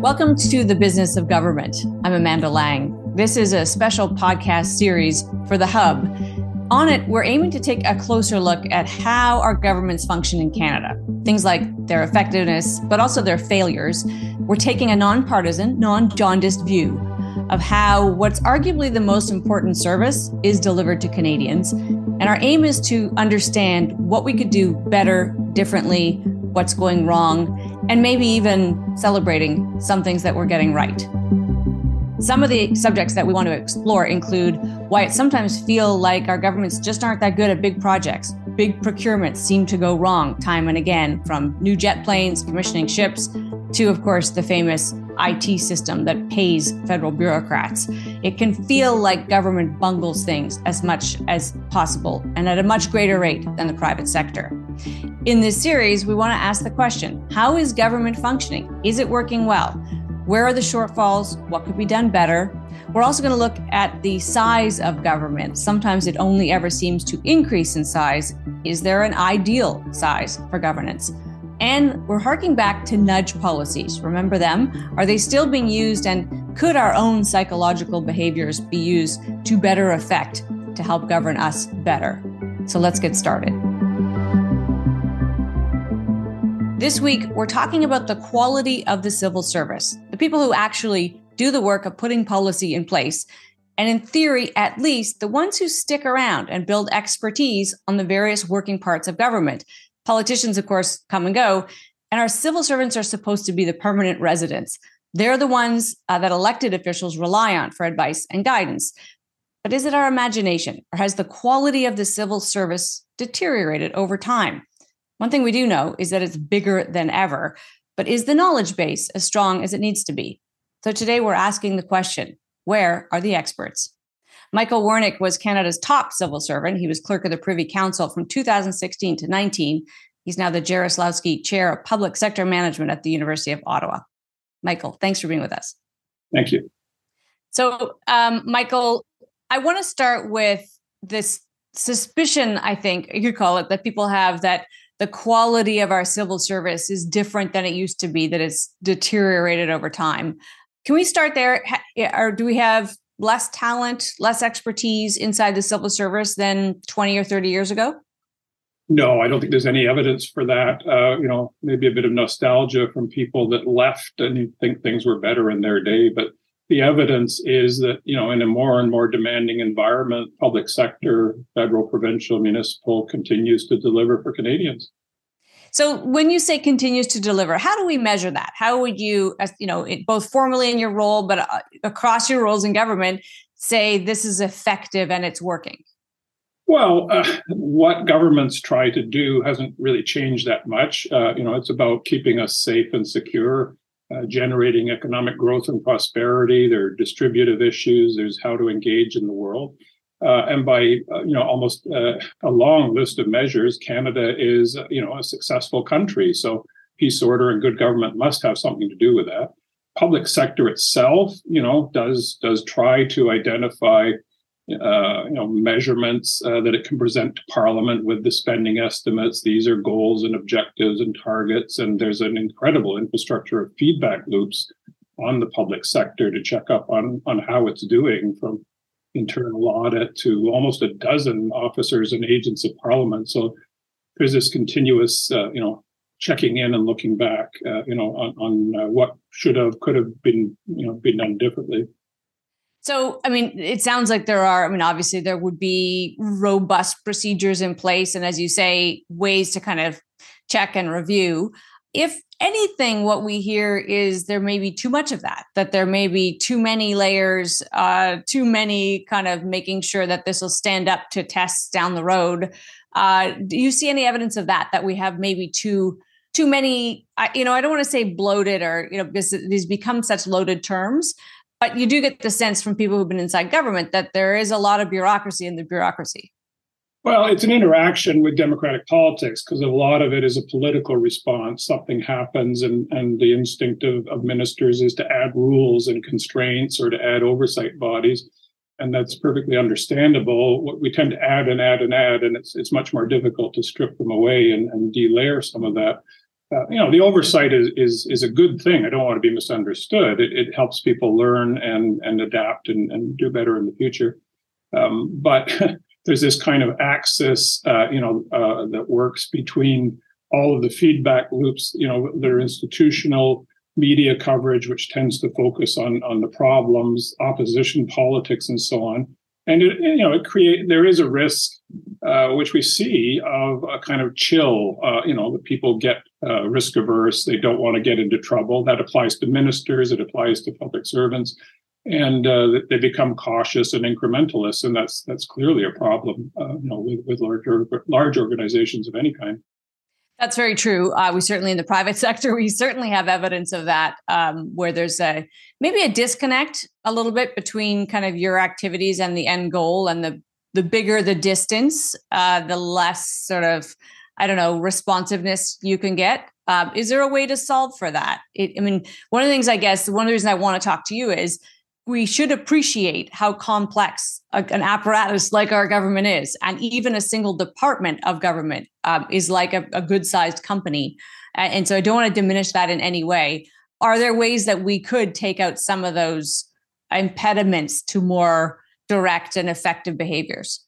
Welcome to the Business of Government. I'm Amanda Lang. This is a special podcast series for The Hub. On it, we're aiming to take a closer look at how our governments function in Canada. Things like their effectiveness, but also their failures. We're taking a nonpartisan, non jaundiced view of how what's arguably the most important service is delivered to Canadians. And our aim is to understand what we could do better, differently, what's going wrong, and maybe even celebrating some things that we're getting right. Some of the subjects that we want to explore include why it sometimes feel like our governments just aren't that good at big projects. Big procurements seem to go wrong time and again, from new jet planes, commissioning ships, to, of course, the famous IT system that pays federal bureaucrats. It can feel like government bungles things as much as possible and at a much greater rate than the private sector. In this series, we want to ask the question How is government functioning? Is it working well? Where are the shortfalls? What could be done better? We're also going to look at the size of government. Sometimes it only ever seems to increase in size. Is there an ideal size for governance? And we're harking back to nudge policies. Remember them? Are they still being used? And could our own psychological behaviors be used to better effect to help govern us better? So let's get started. This week, we're talking about the quality of the civil service, the people who actually do the work of putting policy in place. And in theory, at least, the ones who stick around and build expertise on the various working parts of government. Politicians, of course, come and go, and our civil servants are supposed to be the permanent residents. They're the ones uh, that elected officials rely on for advice and guidance. But is it our imagination, or has the quality of the civil service deteriorated over time? One thing we do know is that it's bigger than ever, but is the knowledge base as strong as it needs to be? So today we're asking the question where are the experts? Michael Wernick was Canada's top civil servant. He was clerk of the Privy Council from 2016 to 19. He's now the Jarislowsky Chair of Public Sector Management at the University of Ottawa. Michael, thanks for being with us. Thank you. So, um, Michael, I want to start with this suspicion, I think you could call it, that people have that the quality of our civil service is different than it used to be, that it's deteriorated over time. Can we start there? Or do we have less talent, less expertise inside the civil service than 20 or 30 years ago? No, I don't think there's any evidence for that. Uh, you know, maybe a bit of nostalgia from people that left and think things were better in their day, but the evidence is that you know in a more and more demanding environment public sector federal provincial municipal continues to deliver for canadians so when you say continues to deliver how do we measure that how would you you know both formally in your role but uh, across your roles in government say this is effective and it's working well, uh, what governments try to do hasn't really changed that much. Uh, you know, it's about keeping us safe and secure uh, generating economic growth and prosperity. There are distributive issues. There's how to engage in the world. Uh, and by uh, you know almost uh, a long list of measures, Canada is you know a successful country. So peace, order, and good government must have something to do with that. Public sector itself, you know, does does try to identify uh, you know measurements uh, that it can present to Parliament with the spending estimates. These are goals and objectives and targets, and there's an incredible infrastructure of feedback loops on the public sector to check up on on how it's doing from internal audit to almost a dozen officers and agents of Parliament. So there's this continuous, uh, you know, checking in and looking back, uh, you know, on, on uh, what should have, could have been, you know, been done differently. So, I mean, it sounds like there are, I mean, obviously there would be robust procedures in place. And as you say, ways to kind of check and review. If anything, what we hear is there may be too much of that, that there may be too many layers, uh, too many kind of making sure that this will stand up to tests down the road. Uh, do you see any evidence of that, that we have maybe too? too many you know i don't want to say bloated or you know because these become such loaded terms but you do get the sense from people who've been inside government that there is a lot of bureaucracy in the bureaucracy. Well, it's an interaction with democratic politics because a lot of it is a political response. Something happens, and, and the instinct of, of ministers is to add rules and constraints or to add oversight bodies. And that's perfectly understandable. What we tend to add and add and add, and it's it's much more difficult to strip them away and, and delayer some of that. uh, you know, the oversight is, is is a good thing. I don't want to be misunderstood. It, it helps people learn and and adapt and, and do better in the future. Um, but there's this kind of axis, uh, you know, uh, that works between all of the feedback loops. You know, their institutional media coverage, which tends to focus on on the problems, opposition politics, and so on. And it, you know, it create there is a risk, uh, which we see of a kind of chill. Uh, you know, that people get uh, risk averse; they don't want to get into trouble. That applies to ministers. It applies to public servants, and uh, they become cautious and incrementalists, and that's that's clearly a problem. Uh, you know, with with large large organizations of any kind. That's very true. Uh, we certainly in the private sector, we certainly have evidence of that, um, where there's a maybe a disconnect a little bit between kind of your activities and the end goal, and the the bigger the distance, uh, the less sort of I don't know responsiveness you can get. Um, is there a way to solve for that? It, I mean, one of the things I guess one of the reasons I want to talk to you is we should appreciate how complex a, an apparatus like our government is. And even a single department of government um, is like a, a good sized company. And so I don't want to diminish that in any way. Are there ways that we could take out some of those impediments to more direct and effective behaviors?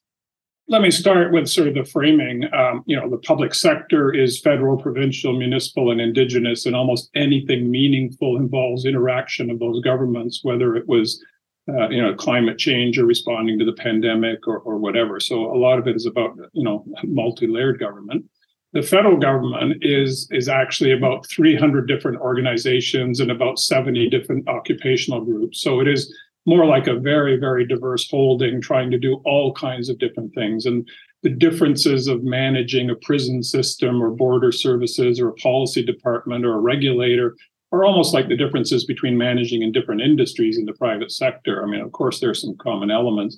Let me start with sort of the framing. Um, you know, the public sector is federal, provincial, municipal, and indigenous, and almost anything meaningful involves interaction of those governments, whether it was, uh, you know, climate change or responding to the pandemic or, or whatever. So a lot of it is about, you know, multi-layered government. The federal government is is actually about 300 different organizations and about 70 different occupational groups. So it is more like a very, very diverse holding trying to do all kinds of different things. And the differences of managing a prison system or border services or a policy department or a regulator are almost like the differences between managing in different industries in the private sector. I mean, of course, there are some common elements.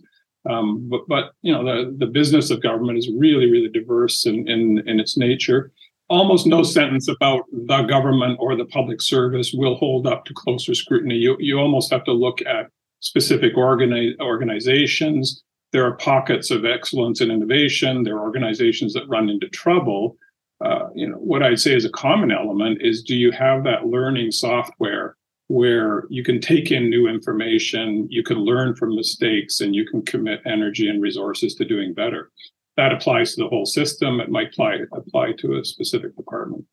Um, but, but you know the, the business of government is really really diverse in, in, in its nature almost no sentence about the government or the public service will hold up to closer scrutiny. You, you almost have to look at specific organi- organizations. There are pockets of excellence and innovation. There are organizations that run into trouble. Uh, you know, what I'd say is a common element is: do you have that learning software where you can take in new information, you can learn from mistakes, and you can commit energy and resources to doing better? That applies to the whole system. It might apply apply to a specific department.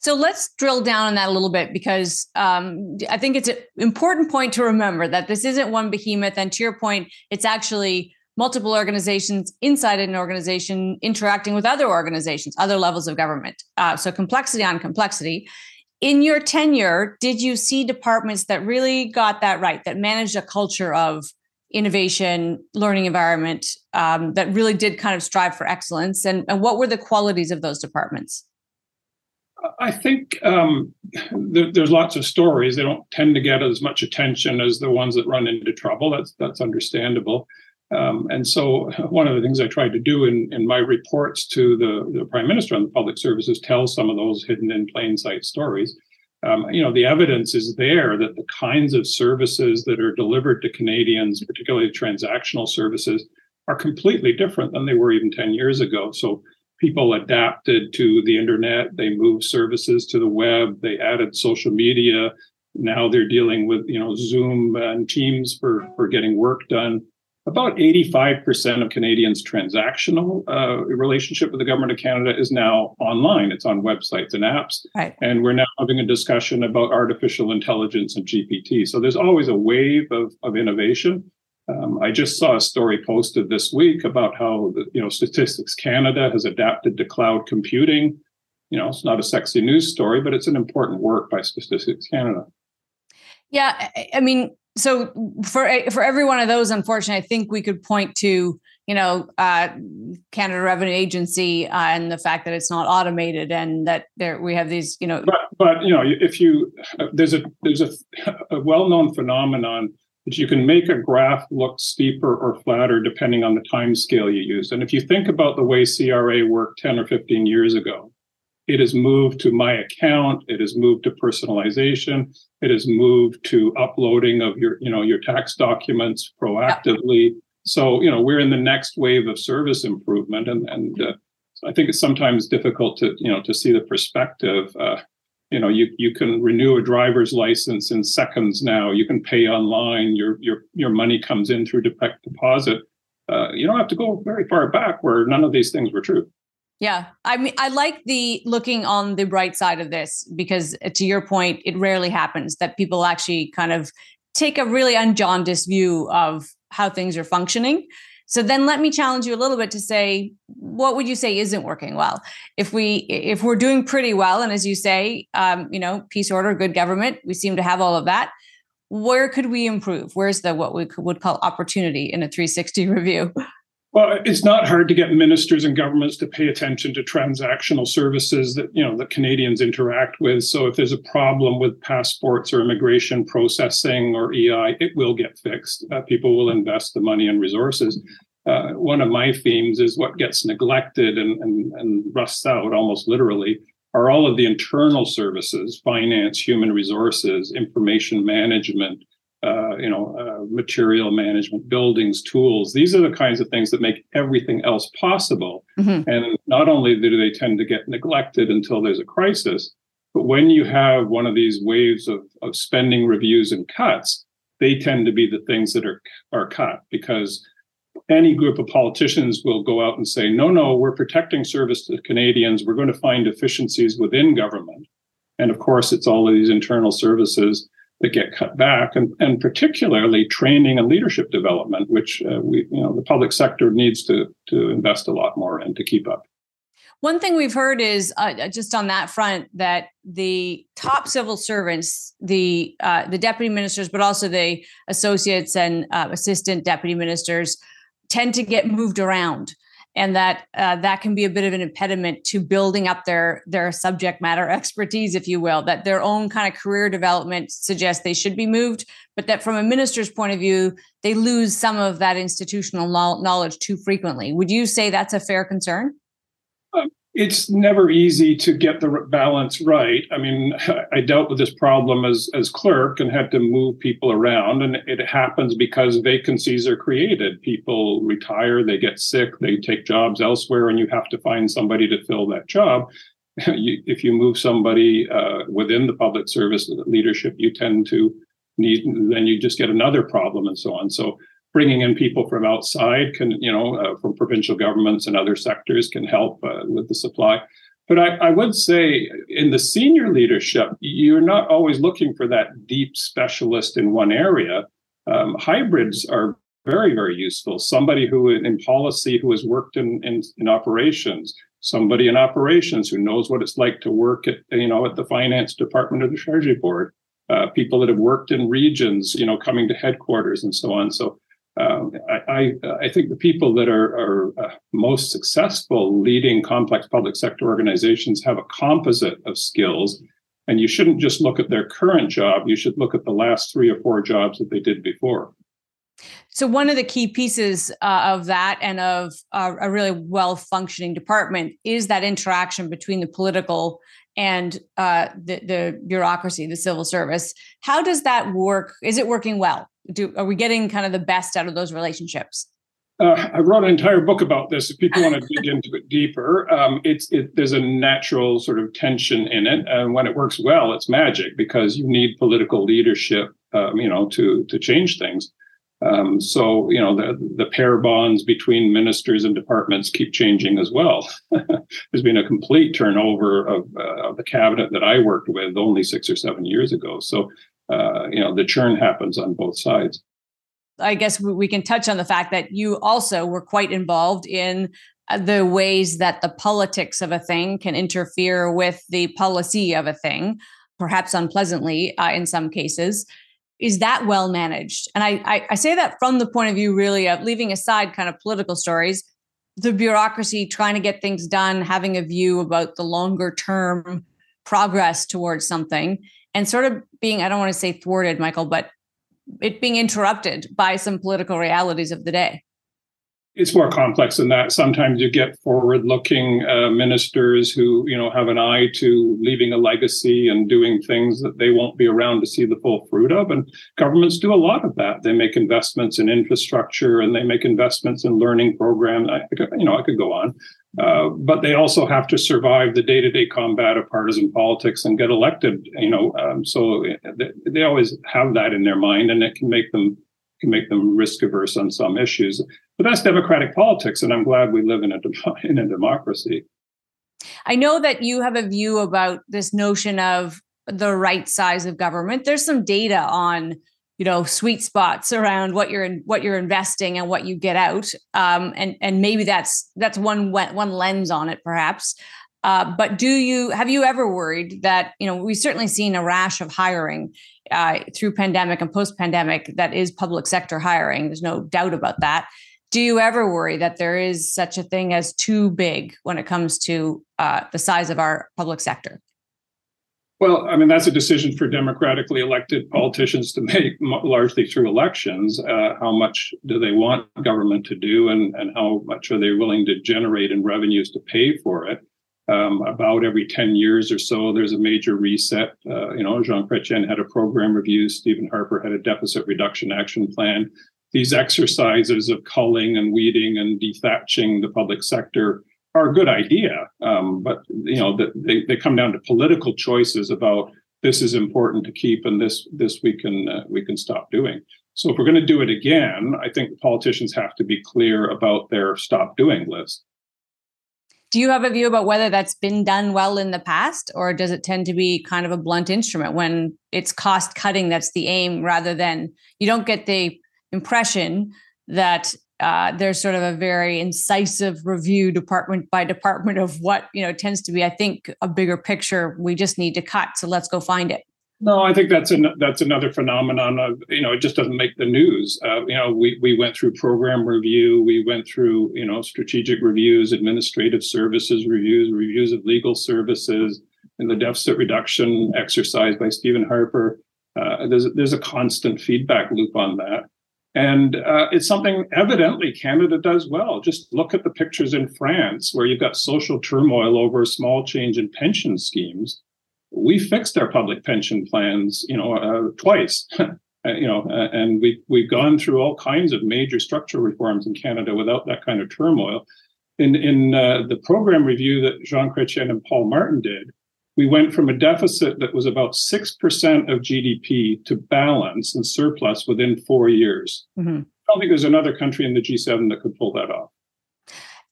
So let's drill down on that a little bit because um, I think it's an important point to remember that this isn't one behemoth. And to your point, it's actually multiple organizations inside an organization interacting with other organizations, other levels of government. Uh, so complexity on complexity. In your tenure, did you see departments that really got that right, that managed a culture of innovation, learning environment, um, that really did kind of strive for excellence? And, and what were the qualities of those departments? I think um, th- there's lots of stories. They don't tend to get as much attention as the ones that run into trouble. That's that's understandable. Um, and so, one of the things I tried to do in, in my reports to the, the prime minister on the public services tell some of those hidden in plain sight stories. Um, you know, the evidence is there that the kinds of services that are delivered to Canadians, particularly transactional services, are completely different than they were even 10 years ago. So, people adapted to the internet. They moved services to the web. They added social media. Now they're dealing with you know Zoom and Teams for for getting work done. About 85% of Canadians' transactional uh, relationship with the government of Canada is now online. It's on websites and apps. Right. And we're now having a discussion about artificial intelligence and GPT. So there's always a wave of, of innovation. Um, I just saw a story posted this week about how you know Statistics Canada has adapted to cloud computing. You know, it's not a sexy news story, but it's an important work by Statistics Canada. Yeah, I mean, so for for every one of those, unfortunately, I think we could point to you know uh, Canada Revenue Agency uh, and the fact that it's not automated and that there we have these you know. But but you know if you uh, there's a there's a, a well known phenomenon you can make a graph look steeper or flatter depending on the time scale you use. And if you think about the way CRA worked 10 or 15 years ago, it has moved to my account, it has moved to personalization, it has moved to uploading of your, you know, your tax documents proactively. So, you know, we're in the next wave of service improvement and and uh, I think it's sometimes difficult to you know to see the perspective. Uh, you know, you you can renew a driver's license in seconds now. You can pay online. Your your your money comes in through deposit. Uh, you don't have to go very far back where none of these things were true. Yeah. I mean, I like the looking on the bright side of this because, to your point, it rarely happens that people actually kind of take a really unjaundiced view of how things are functioning. So then let me challenge you a little bit to say what would you say isn't working well? If we if we're doing pretty well and as you say, um, you know, peace order, good government, we seem to have all of that. Where could we improve? Where's the what we would call opportunity in a 360 review? Well, it's not hard to get ministers and governments to pay attention to transactional services that you know that Canadians interact with. So if there's a problem with passports or immigration processing or EI, it will get fixed. Uh, people will invest the money and resources. Uh, one of my themes is what gets neglected and, and, and rusts out almost literally are all of the internal services, finance, human resources, information management, uh, you know, uh, material management, buildings, tools. These are the kinds of things that make everything else possible. Mm-hmm. And not only do they tend to get neglected until there's a crisis, but when you have one of these waves of, of spending reviews and cuts, they tend to be the things that are are cut because any group of politicians will go out and say, no, no, we're protecting service to Canadians. We're going to find efficiencies within government. And of course, it's all of these internal services that get cut back, and, and particularly training and leadership development, which uh, we, you know, the public sector needs to to invest a lot more in to keep up. One thing we've heard is uh, just on that front that the top civil servants, the uh, the deputy ministers, but also the associates and uh, assistant deputy ministers, tend to get moved around and that uh, that can be a bit of an impediment to building up their their subject matter expertise if you will that their own kind of career development suggests they should be moved but that from a minister's point of view they lose some of that institutional knowledge too frequently. Would you say that's a fair concern? Um, it's never easy to get the balance right. I mean, I dealt with this problem as as clerk and had to move people around, and it happens because vacancies are created. People retire, they get sick, they take jobs elsewhere, and you have to find somebody to fill that job. You, if you move somebody uh, within the public service leadership, you tend to need then you just get another problem and so on. So bringing in people from outside can, you know, uh, from provincial governments and other sectors can help uh, with the supply. But I, I, would say in the senior leadership, you're not always looking for that deep specialist in one area. Um, hybrids are very, very useful. Somebody who in policy who has worked in, in, in operations, somebody in operations who knows what it's like to work at, you know, at the finance department or the treasury board, uh, people that have worked in regions, you know, coming to headquarters and so on. So um, I, I, think the people that are, are uh, most successful leading complex public sector organizations have a composite of skills. And you shouldn't just look at their current job, you should look at the last three or four jobs that they did before. So, one of the key pieces uh, of that and of uh, a really well functioning department is that interaction between the political and uh, the, the bureaucracy, the civil service. How does that work? Is it working well? do are we getting kind of the best out of those relationships? Uh, I wrote an entire book about this. If people want to dig into it deeper, um, it's it, there's a natural sort of tension in it, and when it works well, it's magic because you need political leadership, um, you know, to to change things. Um, so you know the the pair bonds between ministers and departments keep changing as well. There's been a complete turnover of, uh, of the cabinet that I worked with only six or seven years ago. So uh, you know the churn happens on both sides. I guess we can touch on the fact that you also were quite involved in uh, the ways that the politics of a thing can interfere with the policy of a thing, perhaps unpleasantly uh, in some cases. Is that well managed? And I, I, I say that from the point of view, really, of leaving aside kind of political stories, the bureaucracy trying to get things done, having a view about the longer term progress towards something and sort of being, I don't want to say thwarted, Michael, but it being interrupted by some political realities of the day. It's more complex than that. Sometimes you get forward-looking uh, ministers who, you know, have an eye to leaving a legacy and doing things that they won't be around to see the full fruit of. And governments do a lot of that. They make investments in infrastructure and they make investments in learning programs. I, you know, I could go on. Uh, but they also have to survive the day-to-day combat of partisan politics and get elected. You know, um, so they, they, always have that in their mind, and it can make them can make them risk averse on some issues. But that's democratic politics, and I'm glad we live in a in a democracy. I know that you have a view about this notion of the right size of government. There's some data on you know sweet spots around what you're in, what you're investing and what you get out um, and and maybe that's that's one one lens on it perhaps uh, but do you have you ever worried that you know we've certainly seen a rash of hiring uh, through pandemic and post pandemic that is public sector hiring there's no doubt about that do you ever worry that there is such a thing as too big when it comes to uh, the size of our public sector well, I mean, that's a decision for democratically elected politicians to make, largely through elections. Uh, how much do they want government to do, and, and how much are they willing to generate in revenues to pay for it? Um, about every 10 years or so, there's a major reset. Uh, you know, Jean Chrétien had a program review, Stephen Harper had a deficit reduction action plan. These exercises of culling and weeding and dethatching the public sector are a good idea, um, but you know the, they they come down to political choices about this is important to keep and this this we can uh, we can stop doing. So if we're going to do it again, I think politicians have to be clear about their stop doing list. Do you have a view about whether that's been done well in the past, or does it tend to be kind of a blunt instrument when it's cost cutting that's the aim rather than you don't get the impression that uh, there's sort of a very incisive review department by department of what you know tends to be i think a bigger picture. We just need to cut so let's go find it no i think that's an, that's another phenomenon of you know it just doesn't make the news uh, you know we, we went through program review we went through you know strategic reviews administrative services reviews reviews of legal services and the deficit reduction exercise by stephen harper uh, there's, there's a constant feedback loop on that and uh, it's something evidently Canada does well. Just look at the pictures in France where you've got social turmoil over a small change in pension schemes. We fixed our public pension plans, you know, uh, twice. Uh, you know, uh, and we we've gone through all kinds of major structural reforms in Canada without that kind of turmoil. In in uh, the program review that Jean Chrétien and Paul Martin did, we went from a deficit that was about 6% of GDP to balance and surplus within four years. Mm-hmm. I don't think there's another country in the G7 that could pull that off.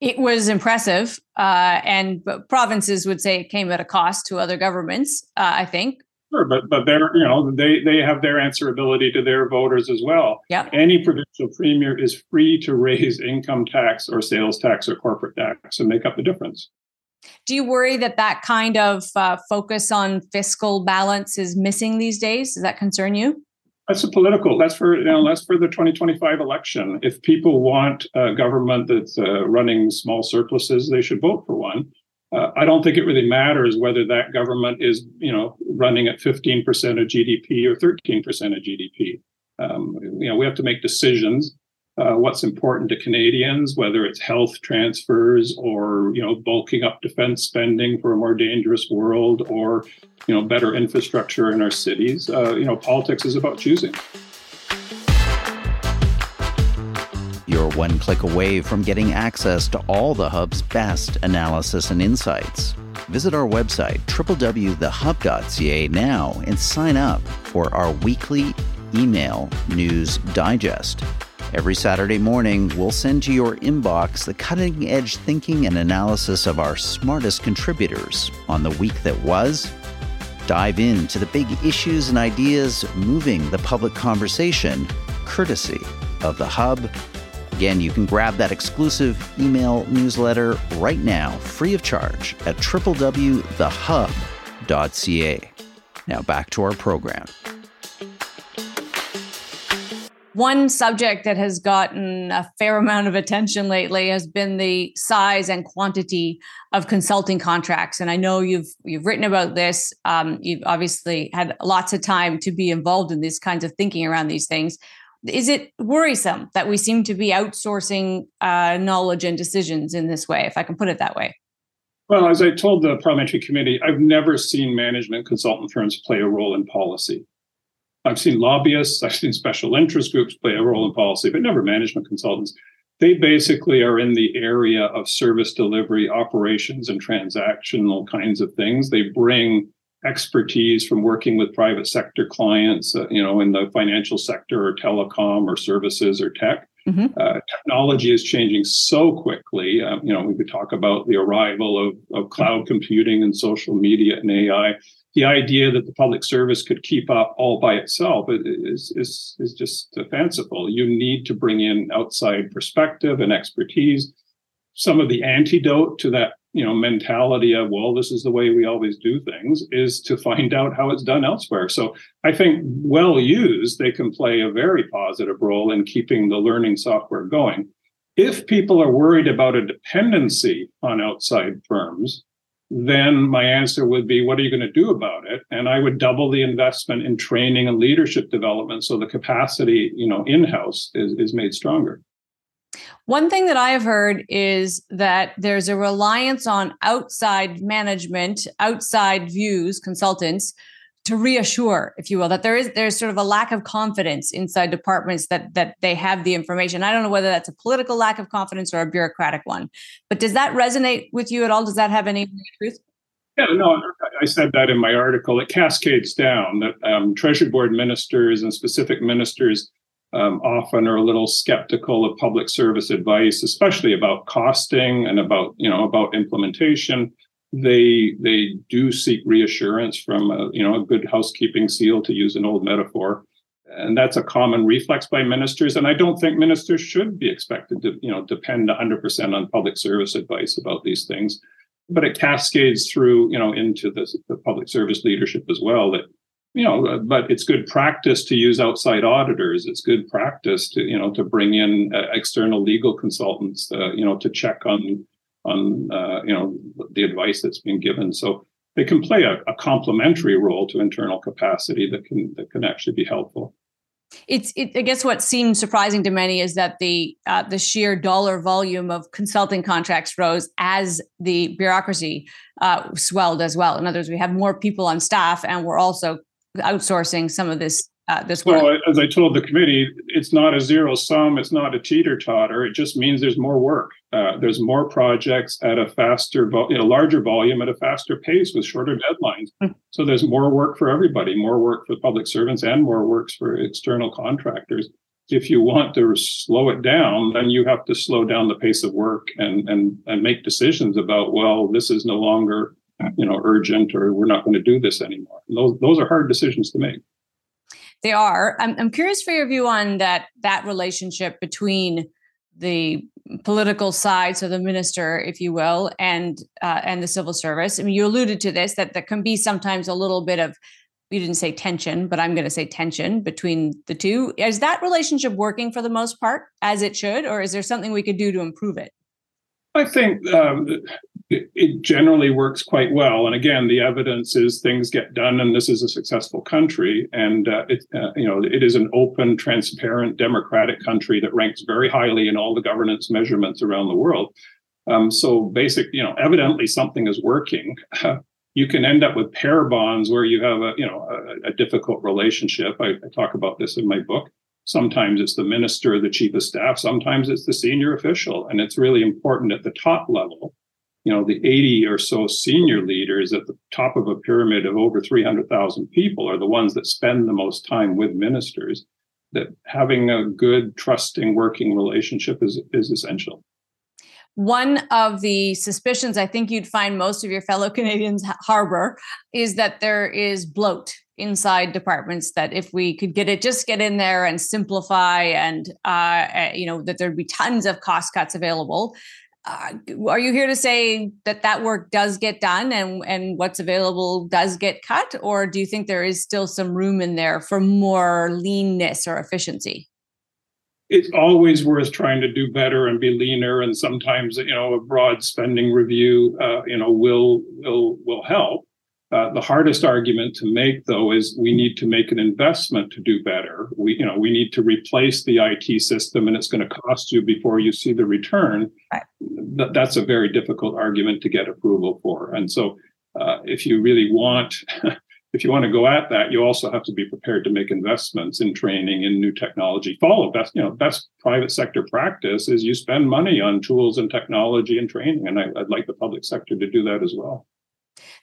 It was impressive, uh, and provinces would say it came at a cost to other governments. Uh, I think. Sure, but but they're you know they they have their answerability to their voters as well. Yeah. Any provincial premier is free to raise income tax or sales tax or corporate tax and make up the difference. Do you worry that that kind of uh, focus on fiscal balance is missing these days? Does that concern you? That's a political. That's for you know. That's for the 2025 election. If people want a government that's uh, running small surpluses, they should vote for one. Uh, I don't think it really matters whether that government is you know running at 15% of GDP or 13% of GDP. Um, you know, we have to make decisions uh, what's important to Canadians, whether it's health transfers or you know bulking up defense spending for a more dangerous world, or you know better infrastructure in our cities. Uh, you know, politics is about choosing. You're one click away from getting access to all the Hub's best analysis and insights. Visit our website, www.thehub.ca now and sign up for our weekly email news digest. Every Saturday morning, we'll send to your inbox the cutting edge thinking and analysis of our smartest contributors on the week that was. Dive into the big issues and ideas moving the public conversation, courtesy of The Hub. Again, you can grab that exclusive email newsletter right now, free of charge, at www.thehub.ca. Now back to our program. One subject that has gotten a fair amount of attention lately has been the size and quantity of consulting contracts. And I know you've you've written about this. Um, you've obviously had lots of time to be involved in these kinds of thinking around these things. Is it worrisome that we seem to be outsourcing uh, knowledge and decisions in this way, if I can put it that way? Well, as I told the parliamentary committee, I've never seen management consultant firms play a role in policy. I've seen lobbyists, I've seen special interest groups play a role in policy, but never management consultants. they basically are in the area of service delivery, operations, and transactional kinds of things. They bring expertise from working with private sector clients, uh, you know, in the financial sector or telecom or services or tech. Mm-hmm. Uh, technology is changing so quickly. Um, you know, we could talk about the arrival of, of cloud computing and social media and AI. The idea that the public service could keep up all by itself is, is, is just fanciful. You need to bring in outside perspective and expertise. Some of the antidote to that you know mentality of well this is the way we always do things is to find out how it's done elsewhere so i think well used they can play a very positive role in keeping the learning software going if people are worried about a dependency on outside firms then my answer would be what are you going to do about it? And i would double the investment in training and leadership development so the capacity you know in-house is, is made stronger. One thing that I have heard is that there's a reliance on outside management, outside views, consultants to reassure, if you will, that there is there's sort of a lack of confidence inside departments that that they have the information. I don't know whether that's a political lack of confidence or a bureaucratic one. But does that resonate with you at all? Does that have any truth? Yeah, no, I said that in my article. It cascades down that um, Treasury Board ministers and specific ministers um, often are a little skeptical of public service advice, especially about costing and about you know about implementation. They they do seek reassurance from a, you know a good housekeeping seal, to use an old metaphor, and that's a common reflex by ministers. And I don't think ministers should be expected to you know depend 100% on public service advice about these things. But it cascades through you know into the, the public service leadership as well. That you know, uh, but it's good practice to use outside auditors. It's good practice to, you know, to bring in uh, external legal consultants, uh, you know, to check on, on, uh, you know, the advice that's been given. So they can play a, a complementary role to internal capacity that can that can actually be helpful. It's, it, I guess, what seems surprising to many is that the uh, the sheer dollar volume of consulting contracts rose as the bureaucracy uh, swelled as well. In other words, we have more people on staff, and we're also outsourcing some of this uh, this work? Well, as I told the committee, it's not a zero sum. It's not a teeter totter. It just means there's more work. Uh, there's more projects at a faster, vo- know, larger volume at a faster pace with shorter deadlines. Mm-hmm. So there's more work for everybody, more work for public servants, and more works for external contractors. If you want to slow it down, then you have to slow down the pace of work and and and make decisions about well, this is no longer you know urgent or we're not going to do this anymore those those are hard decisions to make they are I'm, I'm curious for your view on that that relationship between the political side so the minister if you will and uh, and the civil service. I mean you alluded to this that there can be sometimes a little bit of you didn't say tension but i'm going to say tension between the two. Is that relationship working for the most part as it should or is there something we could do to improve it? I think um, it, generally works quite well. And again, the evidence is things get done, and this is a successful country. And uh, it, uh, you know, it is an open, transparent, democratic country that ranks very highly in all the governance measurements around the world. Um, so, basic, you know, evidently something is working. you can end up with pair bonds where you have a, you know, a, a difficult relationship. I, I talk about this in my book. Sometimes it's the minister, the chief of staff. Sometimes it's the senior official, and it's really important at the top level you know, the 80 or so senior leaders at the top of a pyramid of over 300,000 people are the ones that spend the most time with ministers. That having a good, trusting working relationship is, is essential. One of the suspicions I think you'd find most of your fellow Canadians harbor is that there is bloat inside departments that if we could get it just get in there and simplify and uh, eh, you know that there'd be tons of cost cuts available uh, are you here to say that that work does get done and and what's available does get cut? Or do you think there is still some room in there for more leanness or efficiency? It's always worth trying to do better and be leaner and sometimes you know a broad spending review uh, you know will will will help uh, the hardest argument to make, though, is we need to make an investment to do better. We, you know, we need to replace the IT system, and it's going to cost you before you see the return. Right. Th- that's a very difficult argument to get approval for. And so, uh, if you really want, if you want to go at that, you also have to be prepared to make investments in training in new technology. Follow best, you know, best private sector practice is you spend money on tools and technology and training, and I, would like the public sector to do that as well.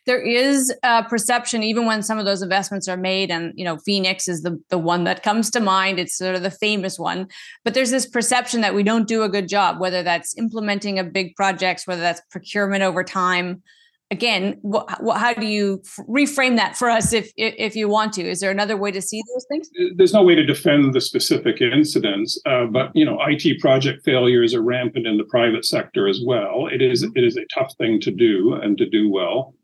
There is a perception, even when some of those investments are made, and you know, Phoenix is the the one that comes to mind. It's sort of the famous one, but there's this perception that we don't do a good job, whether that's implementing a big projects, whether that's procurement over time. Again what, what, how do you f- reframe that for us if if you want to? Is there another way to see those things? There's no way to defend the specific incidents uh, but you know it project failures are rampant in the private sector as well. It is it is a tough thing to do and to do well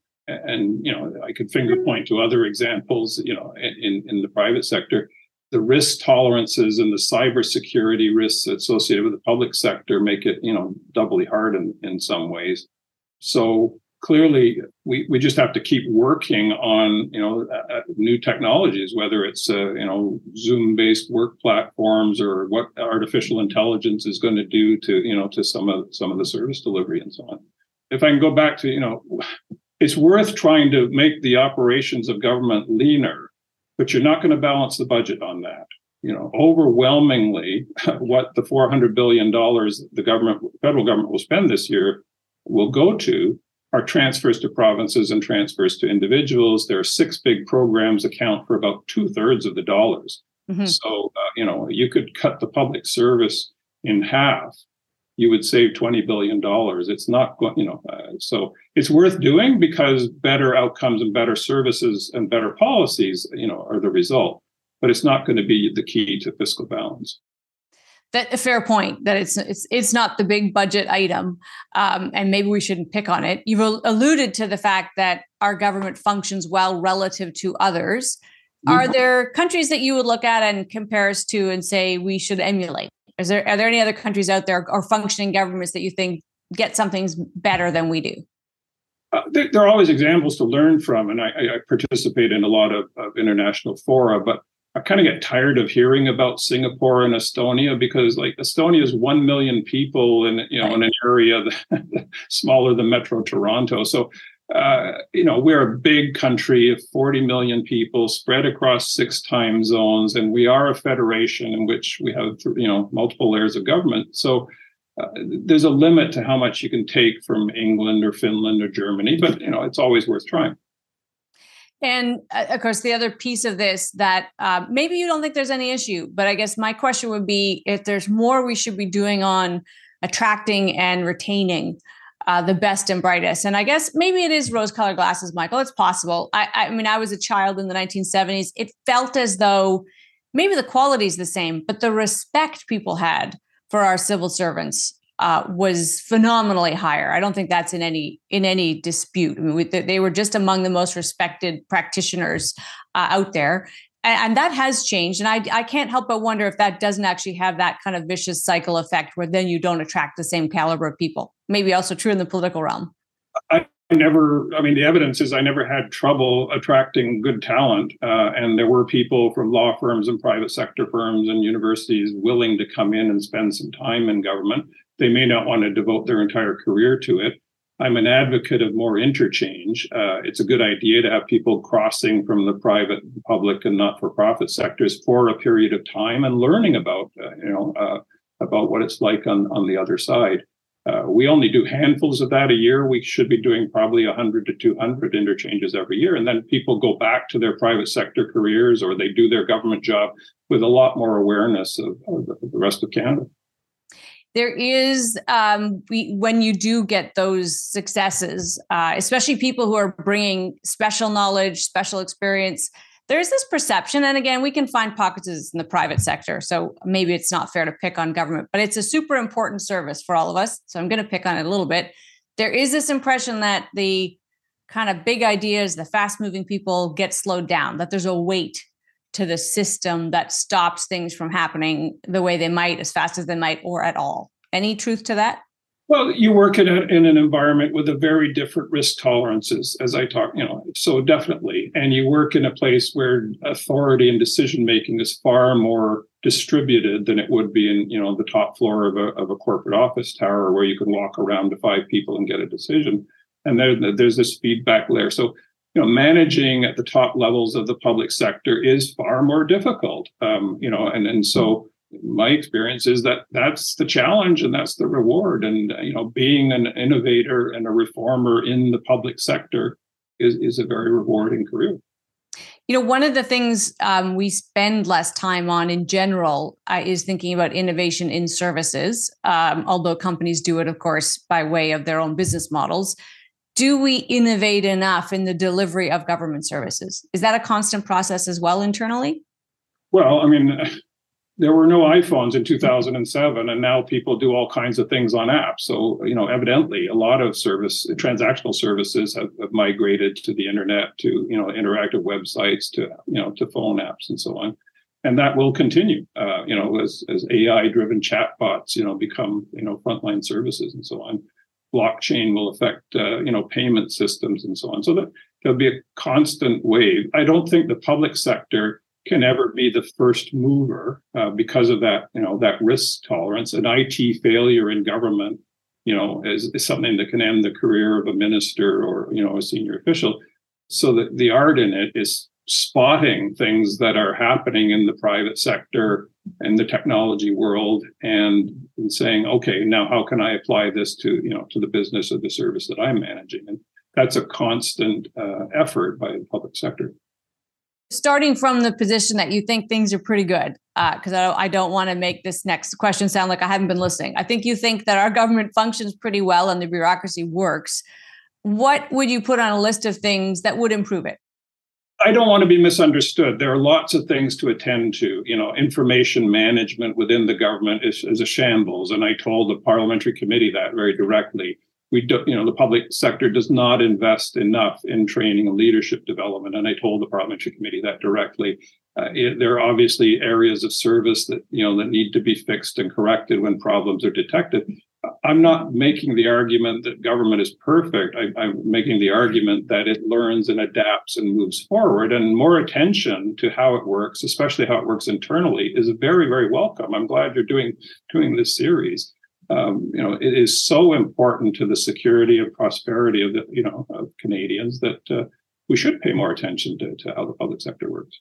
and you know i could finger point to other examples you know in in the private sector. The risk tolerances and the cybersecurity risks associated with the public sector make it you know doubly hard in in some ways. So clearly we, we just have to keep working on you know uh, uh, new technologies whether it's uh, you know zoom based work platforms or what artificial intelligence is going to do to you know to some of some of the service delivery and so on. If i can go back to you know it's worth trying to make the operations of government leaner but you're not going to balance the budget on that you know overwhelmingly what the 400 billion dollars the government federal government will spend this year will go to are transfers to provinces and transfers to individuals. There are six big programs account for about two thirds of the dollars. Mm-hmm. So, uh, you know, you could cut the public service in half. You would save $20 billion. It's not, going, you know, uh, so it's worth doing because better outcomes and better services and better policies, you know, are the result. But it's not going to be the key to fiscal balance that a fair point that it's it's it's not the big budget item um, and maybe we shouldn't pick on it you've alluded to the fact that our government functions well relative to others mm-hmm. are there countries that you would look at and compare us to and say we should emulate is there are there any other countries out there or functioning governments that you think get something better than we do uh, there, there, are always examples to learn from, and I, I participate in a lot of, of international fora. But I kind of get tired of hearing about Singapore and Estonia because like Estonia is 1 million people in, you know, in an area that, smaller than Metro Toronto. So, uh, you know, we're a big country of 40 million people spread across six time zones, and we are a federation in which we have, you know, multiple layers of government. So, uh, there's a limit to how much you can take from England or Finland or Germany, but you know it's always worth trying. And uh, of course, the other piece of this that uh, maybe you don't think there's any issue, but I guess my question would be if there's more we should be doing on attracting and retaining uh, the best and brightest. And I guess maybe it is rose colored glasses, Michael. It's possible. I, I mean, I was a child in the 1970s. It felt as though maybe the quality is the same, but the respect people had for our civil servants uh, was phenomenally higher. I don't think that's in any in any dispute. I mean, we, they were just among the most respected practitioners uh, out there, and, that has changed. And I, I can't help but wonder if that doesn't actually have that kind of vicious cycle effect, where then you don't attract the same caliber of people. Maybe also true in the political realm. I never. I mean, the evidence is I never had trouble attracting good talent, uh, and there were people from law firms and private sector firms and universities willing to come in and spend some time in government they may not want to devote their entire career to it. I'm an advocate of more interchange. Uh, it's a good idea to have people crossing from the private, public, and not-for-profit sectors for a period of time and learning about, uh, you know, uh, about what it's like on on the other side. Uh, we only do handfuls of that a year. We should be doing probably 100 to 200 interchanges every year, and then people go back to their private sector careers or they do their government job with a lot more awareness of, of the rest of Canada there is um, we, when you do get those successes, uh, especially people who are bringing special knowledge, special experience. There's this perception, and again, we can find pockets in the private sector. So maybe it's not fair to pick on government, but it's a super important service for all of us. So I'm going to pick on it a little bit. There is this impression that the kind of big ideas, the fast moving people get slowed down, that there's a weight to the system that stops things from happening the way they might, as fast as they might, or at all. Any truth to that? Well, you work in, a, in an environment with a very different risk tolerances, as I talk, you know, so definitely. And you work in a place where authority and decision making is far more distributed than it would be in, you know, the top floor of a, of a corporate office tower where you can walk around to five people and get a decision. And there, there's this feedback layer. So you know, managing at the top levels of the public sector is far more difficult. Um, you know, and and so my experience is that that's the challenge and that's the reward. And you know, being an innovator and a reformer in the public sector is is a very rewarding career. You know, one of the things um, we spend less time on in general uh, is thinking about innovation in services, um, although companies do it, of course, by way of their own business models. Do we innovate enough in the delivery of government services? Is that a constant process as well internally? Well, I mean, there were no iPhones in 2007, and now people do all kinds of things on apps. So, you know, evidently, a lot of service transactional services have, have, migrated to the internet, to you know, interactive websites, to you know, to phone apps, and so on. And that will continue, uh, you know, as as AI-driven chatbots, you know, become you know frontline services and so on. Blockchain will affect uh, you know payment systems and so on. So that there'll be a constant wave. I don't think the public sector can ever be the first mover uh, because of that, you know, that risk tolerance. An IT failure in government, you know, is, is something that can end the career of a minister or, you know, a senior official. So that the art in it is spotting things that are happening in the private sector and the technology world and, and saying, okay, now how can I apply this to, you know, to the business or the service that I'm managing? And that's a constant uh, effort by the public sector starting from the position that you think things are pretty good, because uh, I, I don't want to make this next question sound like I haven't been listening. I think you think that our government functions pretty well and the bureaucracy works. What would you put on a list of things that would improve it? I don't want to be misunderstood. There are lots of things to attend to. You know, information management within the government is, is a shambles. And I told the parliamentary committee that very directly we do, you know, the public sector does not invest enough in training and leadership development. And I told the parliamentary committee that directly. Uh, it, there are obviously areas of service that you know that need to be fixed and corrected when problems are detected. I'm not making the argument that government is perfect. I, I'm making the argument that it learns and adapts and moves forward. And more attention to how it works, especially how it works internally, is very, very welcome. I'm glad you're doing doing this series um, you know, it is so important to the security and prosperity of the, you know, of Canadians that uh, we should pay more attention to, to how the public sector works.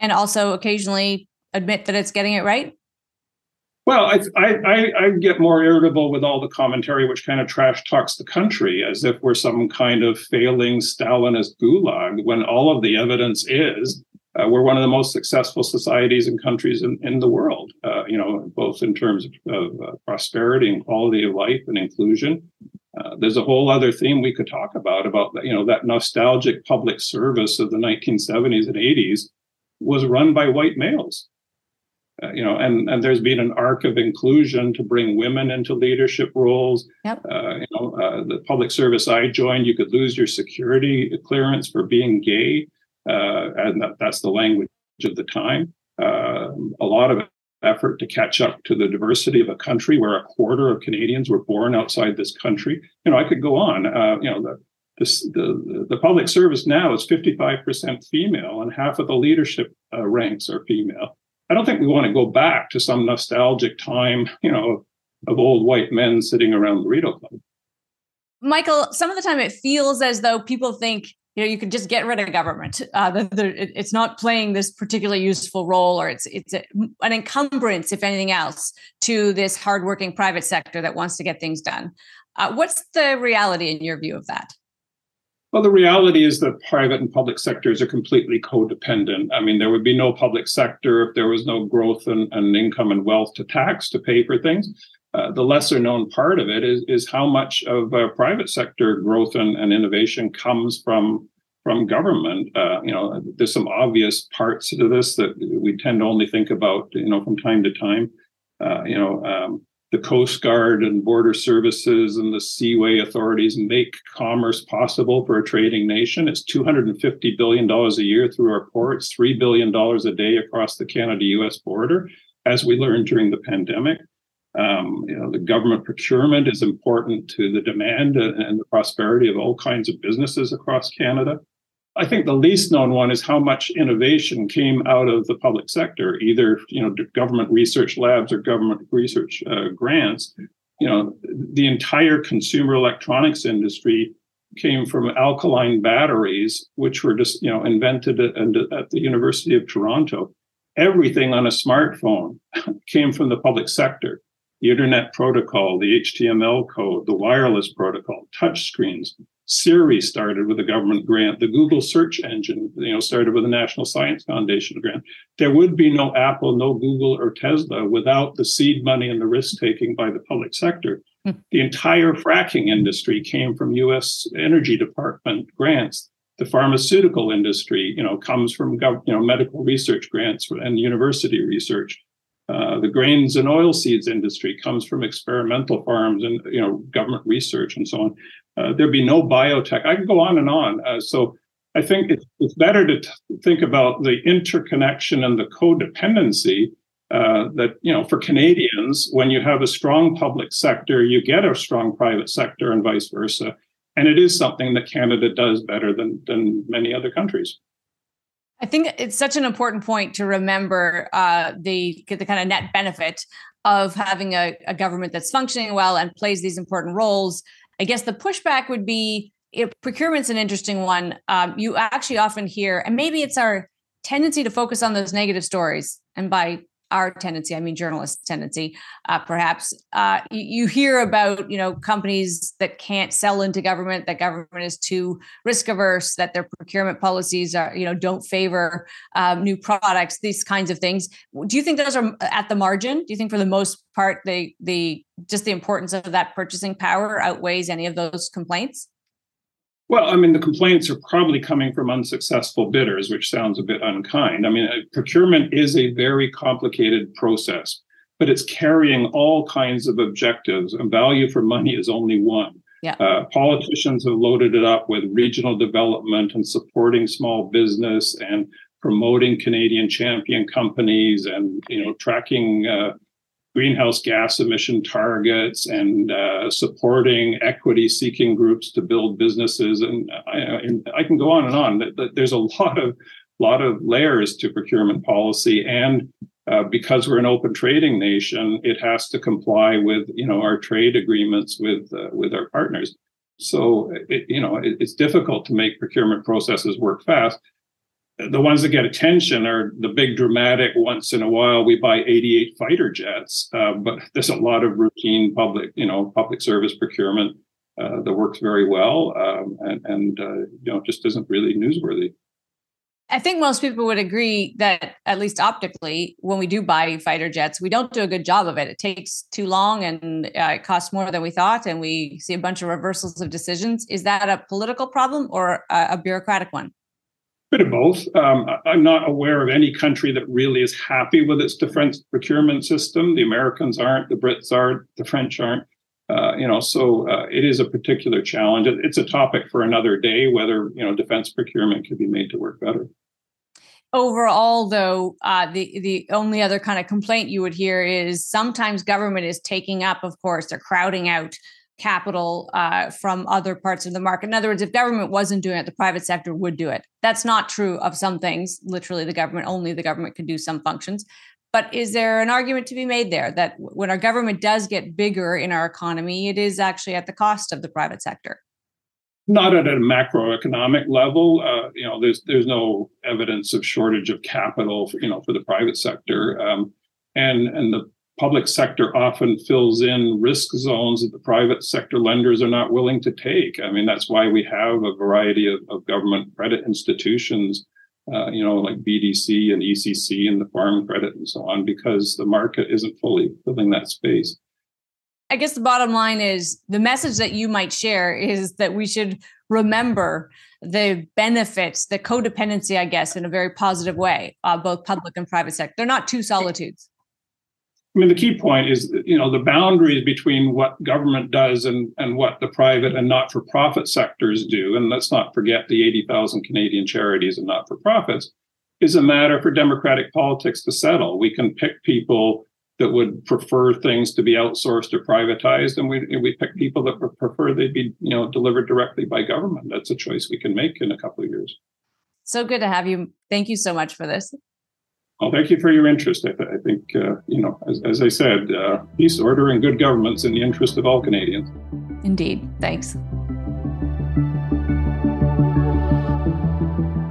And also occasionally admit that it's getting it right. Well, I, I, I get more irritable with all the commentary, which kind of trash talks the country as if we're some kind of failing Stalinist gulag, when all of the evidence is uh, we're one of the most successful societies and countries in, in the world, uh, you know, both in terms of, of uh, prosperity and quality of life and inclusion. Uh, there's a whole other theme we could talk about, about, you know, that nostalgic public service of the 1970s and 80s was run by white males. Uh, you know, and, and there's been an arc of inclusion to bring women into leadership roles. Yep. Uh, you know, the public service I joined, you could lose your security clearance for being gay uh, and that, that's the language of the time. Uh, a lot of effort to catch up to the diversity of a country where a quarter of Canadians were born outside this country. You know, I could go on. Uh, you know, the, this, the the public service now is 55% female, and half of the leadership uh, ranks are female. I don't think we want to go back to some nostalgic time, you know, of old white men sitting around the Rideau Club. Michael, some of the time it feels as though people think you know you can just get rid of government uh, the, the, it's not playing this particularly useful role or it's it's a, an encumbrance if anything else to this hardworking private sector that wants to get things done uh, what's the reality in your view of that well, the reality is that private and public sectors are completely codependent. I mean, there would be no public sector if there was no growth and, and income and wealth to tax to pay for things. Uh, the lesser known part of it is, is how much of uh, private sector growth and, and, innovation comes from from government. Uh, you know, there's some obvious parts to this that we tend to only think about, you know, from time to time. Uh, you know, um, the Coast Guard and border services and the seaway authorities make commerce possible for a trading nation. It's $250 billion a year through our ports, $3 billion a day across the Canada US border, as we learned during the pandemic. Um, you know, the government procurement is important to the demand and the prosperity of all kinds of businesses across Canada. I think the least known one is how much innovation came out of the public sector, either you know government research labs or government research uh, grants. You know, the entire consumer electronics industry came from alkaline batteries, which were just you know invented at, at the University of Toronto. Everything on a smartphone came from the public sector. The internet protocol, the HTML code, the wireless protocol, touch screens. Siri started with a government grant. The Google search engine, you know, started with a National Science Foundation grant. There would be no Apple, no Google or Tesla without the seed money and the risk taking by the public sector. Hmm. The entire fracking industry came from U.S. Energy Department grants. The pharmaceutical industry, you know, comes from gov- you know medical research grants and university research. Uh, the grains and oilseeds industry comes from experimental farms and you know government research and so on. Uh, there'd be no biotech. I can go on and on. Uh, so I think it's, it's better to t- think about the interconnection and the codependency uh, that you know for Canadians, when you have a strong public sector, you get a strong private sector, and vice versa. And it is something that Canada does better than than many other countries. I think it's such an important point to remember uh, the the kind of net benefit of having a, a government that's functioning well and plays these important roles. I guess the pushback would be it, procurement's an interesting one. Um, you actually often hear, and maybe it's our tendency to focus on those negative stories. And by our tendency, I mean journalists' tendency, uh, perhaps. Uh, you, you, hear about you know companies that can't sell into government, that government is too risk averse, that their procurement policies are you know don't favor um, new products, these kinds of things. Do you think those are at the margin? Do you think for the most part the the just the importance of that purchasing power outweighs any of those complaints? Well, I mean, the complaints are probably coming from unsuccessful bidders, which sounds a bit unkind. I mean, procurement is a very complicated process, but it's carrying all kinds of objectives, and value for money is only one. Yeah. Uh, politicians have loaded it up with regional development and supporting small business and promoting Canadian champion companies and you know tracking uh, greenhouse gas emission targets and uh, supporting equity seeking groups to build businesses. And I, and I, can go on and on there's a lot of lot of layers to procurement policy. And uh, because we're an open trading nation it has to comply with you know our trade agreements with uh, with our partners. So it, you know it, it's difficult to make procurement processes work fast the ones that get attention are the big dramatic once in a while we buy 88 fighter jets uh, but there's a lot of routine public you know public service procurement uh, that works very well um, and, and uh, you know just isn't really newsworthy I think most people would agree that, at least optically, when we do buy fighter jets, we don't do a good job of it. It takes too long and uh, it costs more than we thought, and we see a bunch of reversals of decisions. Is that a political problem or a, a bureaucratic one? Bit of both. Um, I'm not aware of any country that really is happy with its defense procurement system. The Americans aren't, the Brits aren't, the French aren't. Uh, you know, so uh, it is a particular challenge. It's a topic for another day whether you know defense procurement could be made to work better. Overall, though, uh, the the only other kind of complaint you would hear is sometimes government is taking up, of course, they're crowding out capital uh, from other parts of the market. In other words, if government wasn't doing it, the private sector would do it. That's not true of some things. Literally, the government only the government can do some functions. But is there an argument to be made there that when our government does get bigger in our economy, it is actually at the cost of the private sector? Not at a macroeconomic level. Uh, you know, there's there's no evidence of shortage of capital, for, you know, for the private sector. Um, and and the public sector often fills in risk zones that the private sector lenders are not willing to take. I mean, that's why we have a variety of, of government credit institutions, uh, you know, like BDC and EDC and the farm credit and so on, because the market isn't fully filling that space. I guess the bottom line is the message that you might share is that we should remember the benefits, the codependency, I guess, in a very positive way, uh, both public and private sector. They're not two solitudes. I mean, the key point is, you know, the boundaries between what government does and, and what the private and not for profit sectors do, and let's not forget the 80,000 Canadian charities and not for profits, is a matter for democratic politics to settle. We can pick people that would prefer things to be outsourced or privatized, and we, we pick people that would prefer they'd be, you know, delivered directly by government. That's a choice we can make in a couple of years. So good to have you. Thank you so much for this. Well, thank you for your interest. I, I think, uh, you know, as, as I said, uh, peace, order, and good government's in the interest of all Canadians. Indeed. Thanks.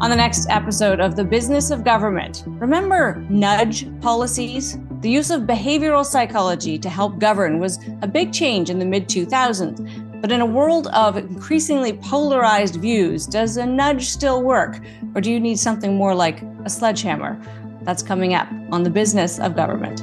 On the next episode of The Business of Government, remember nudge policies? The use of behavioral psychology to help govern was a big change in the mid 2000s. But in a world of increasingly polarized views, does a nudge still work? Or do you need something more like a sledgehammer? That's coming up on The Business of Government.